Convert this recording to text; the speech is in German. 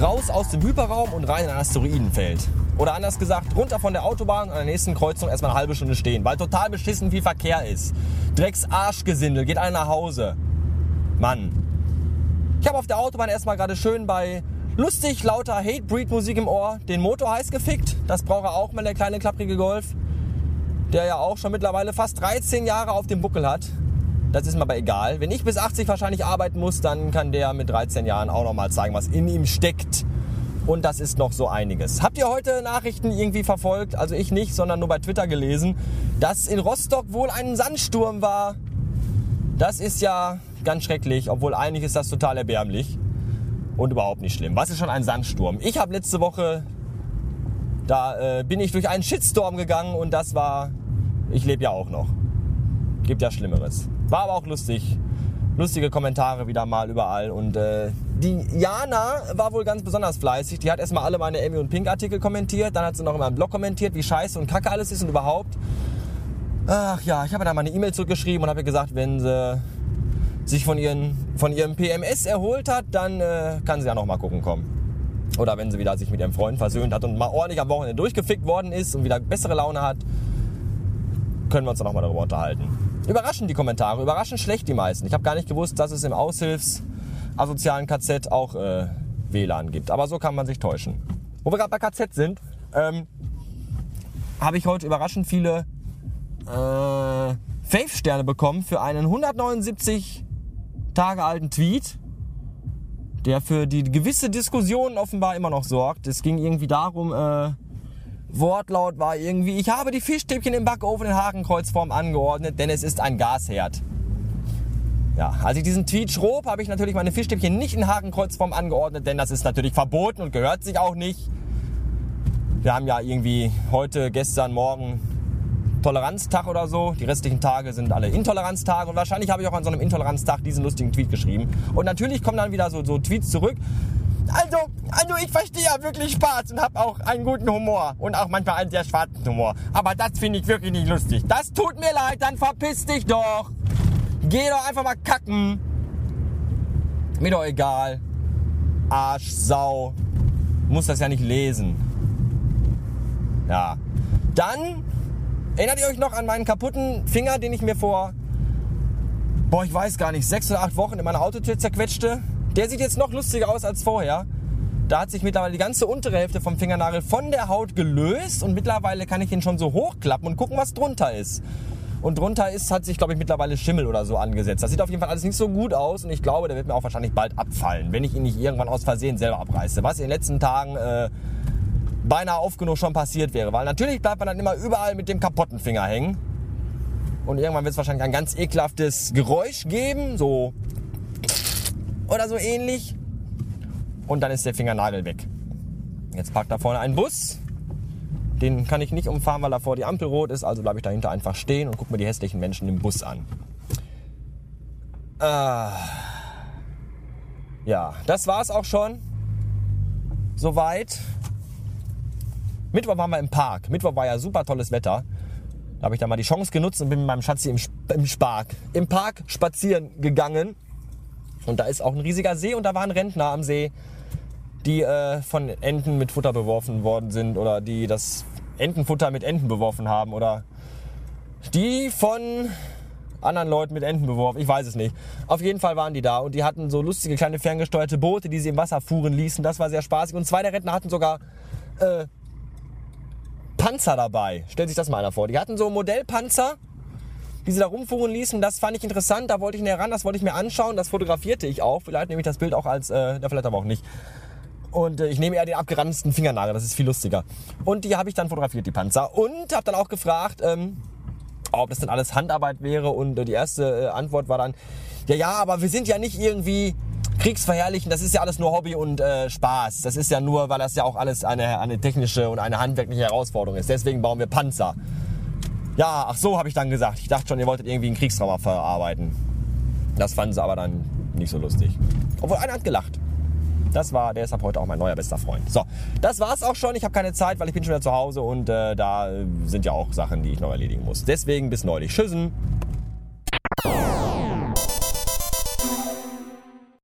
raus aus dem Hyperraum und rein in ein Asteroidenfeld. Oder anders gesagt, runter von der Autobahn an der nächsten Kreuzung erstmal eine halbe Stunde stehen, weil total beschissen viel Verkehr ist. Drecks Arschgesindel, geht alle nach Hause. Mann. Ich habe auf der Autobahn erstmal gerade schön bei lustig lauter Hatebreed-Musik im Ohr den Motor heiß gefickt. Das braucht er auch mal, der kleine klapprige Golf. Der ja auch schon mittlerweile fast 13 Jahre auf dem Buckel hat. Das ist mir aber egal. Wenn ich bis 80 wahrscheinlich arbeiten muss, dann kann der mit 13 Jahren auch noch mal zeigen, was in ihm steckt. Und das ist noch so einiges. Habt ihr heute Nachrichten irgendwie verfolgt? Also ich nicht, sondern nur bei Twitter gelesen, dass in Rostock wohl ein Sandsturm war. Das ist ja ganz schrecklich, obwohl eigentlich ist das total erbärmlich und überhaupt nicht schlimm. Was ist schon ein Sandsturm? Ich habe letzte Woche, da äh, bin ich durch einen Shitstorm gegangen und das war, ich lebe ja auch noch. Gibt ja Schlimmeres. War aber auch lustig. Lustige Kommentare wieder mal überall. Und äh, die Jana war wohl ganz besonders fleißig. Die hat erstmal alle meine Emmy und Pink Artikel kommentiert. Dann hat sie noch in meinem Blog kommentiert, wie scheiße und kacke alles ist und überhaupt. Ach ja, ich habe dann mal eine E-Mail zurückgeschrieben und habe gesagt, wenn sie sich von, ihren, von ihrem PMS erholt hat, dann äh, kann sie ja noch mal gucken kommen. Oder wenn sie wieder sich mit ihrem Freund versöhnt hat und mal ordentlich am Wochenende durchgefickt worden ist und wieder bessere Laune hat, können wir uns dann noch mal darüber unterhalten. Überraschend die Kommentare, überraschend schlecht die meisten. Ich habe gar nicht gewusst, dass es im Aushilfs-asozialen KZ auch äh, WLAN gibt. Aber so kann man sich täuschen. Wo wir gerade bei KZ sind, ähm, habe ich heute überraschend viele äh, Fave-Sterne bekommen für einen 179 Tage alten Tweet, der für die gewisse Diskussion offenbar immer noch sorgt. Es ging irgendwie darum, äh, Wortlaut war irgendwie, ich habe die Fischstäbchen im Backofen in Hakenkreuzform angeordnet, denn es ist ein Gasherd. Ja, als ich diesen Tweet schrob, habe ich natürlich meine Fischstäbchen nicht in Hakenkreuzform angeordnet, denn das ist natürlich verboten und gehört sich auch nicht. Wir haben ja irgendwie heute, gestern, morgen Toleranztag oder so. Die restlichen Tage sind alle Intoleranztage und wahrscheinlich habe ich auch an so einem Intoleranztag diesen lustigen Tweet geschrieben. Und natürlich kommen dann wieder so, so Tweets zurück. Also, also ich verstehe ja wirklich Spaß und habe auch einen guten Humor und auch manchmal einen sehr schwarzen Humor. Aber das finde ich wirklich nicht lustig. Das tut mir leid, dann verpiss dich doch. Geh doch einfach mal kacken. Mir doch egal. Arsch, Sau. Muss das ja nicht lesen. Ja. Dann erinnert ihr euch noch an meinen kaputten Finger, den ich mir vor, boah, ich weiß gar nicht, sechs oder acht Wochen in meiner Autotür zerquetschte? Der sieht jetzt noch lustiger aus als vorher. Da hat sich mittlerweile die ganze untere Hälfte vom Fingernagel von der Haut gelöst und mittlerweile kann ich ihn schon so hochklappen und gucken, was drunter ist. Und drunter ist, hat sich, glaube ich, mittlerweile Schimmel oder so angesetzt. Das sieht auf jeden Fall alles nicht so gut aus und ich glaube, der wird mir auch wahrscheinlich bald abfallen, wenn ich ihn nicht irgendwann aus Versehen selber abreiße. Was in den letzten Tagen äh, beinahe oft genug schon passiert wäre. Weil natürlich bleibt man dann immer überall mit dem kaputten Finger hängen. Und irgendwann wird es wahrscheinlich ein ganz ekelhaftes Geräusch geben, so oder so ähnlich. Und dann ist der Fingernagel weg. Jetzt parkt da vorne ein Bus. Den kann ich nicht umfahren, weil da vor die Ampel rot ist. Also bleibe ich dahinter einfach stehen und gucke mir die hässlichen Menschen im Bus an. Äh, ja, das war's auch schon. Soweit. Mittwoch waren wir im Park. Mittwoch war ja super tolles Wetter. Da habe ich dann mal die Chance genutzt und bin mit meinem Schatzi im, im, Spark, im Park spazieren gegangen. Und da ist auch ein riesiger See und da waren Rentner am See, die äh, von Enten mit Futter beworfen worden sind oder die das Entenfutter mit Enten beworfen haben oder die von anderen Leuten mit Enten beworfen. Ich weiß es nicht. Auf jeden Fall waren die da und die hatten so lustige kleine ferngesteuerte Boote, die sie im Wasser fuhren ließen. Das war sehr spaßig. Und zwei der Rentner hatten sogar äh, Panzer dabei. Stellt sich das mal einer vor. Die hatten so Modellpanzer die sie da rumfuhren ließen. Das fand ich interessant, da wollte ich näher ran, das wollte ich mir anschauen, das fotografierte ich auch. Vielleicht nehme ich das Bild auch als, äh, vielleicht aber auch nicht. Und äh, ich nehme eher den abgeranzten Fingernagel, das ist viel lustiger. Und die habe ich dann fotografiert, die Panzer. Und habe dann auch gefragt, ähm, ob das denn alles Handarbeit wäre. Und äh, die erste äh, Antwort war dann, ja, ja, aber wir sind ja nicht irgendwie kriegsverherrlichen, das ist ja alles nur Hobby und äh, Spaß. Das ist ja nur, weil das ja auch alles eine, eine technische und eine handwerkliche Herausforderung ist. Deswegen bauen wir Panzer. Ja, ach so, habe ich dann gesagt. Ich dachte schon, ihr wolltet irgendwie ein Kriegstrauma verarbeiten. Das fanden sie aber dann nicht so lustig. Obwohl einer hat gelacht. Das war, der ist ab heute auch mein neuer bester Freund. So, das war's auch schon. Ich habe keine Zeit, weil ich bin schon wieder zu Hause und äh, da sind ja auch Sachen, die ich noch erledigen muss. Deswegen bis neulich. Tschüssen.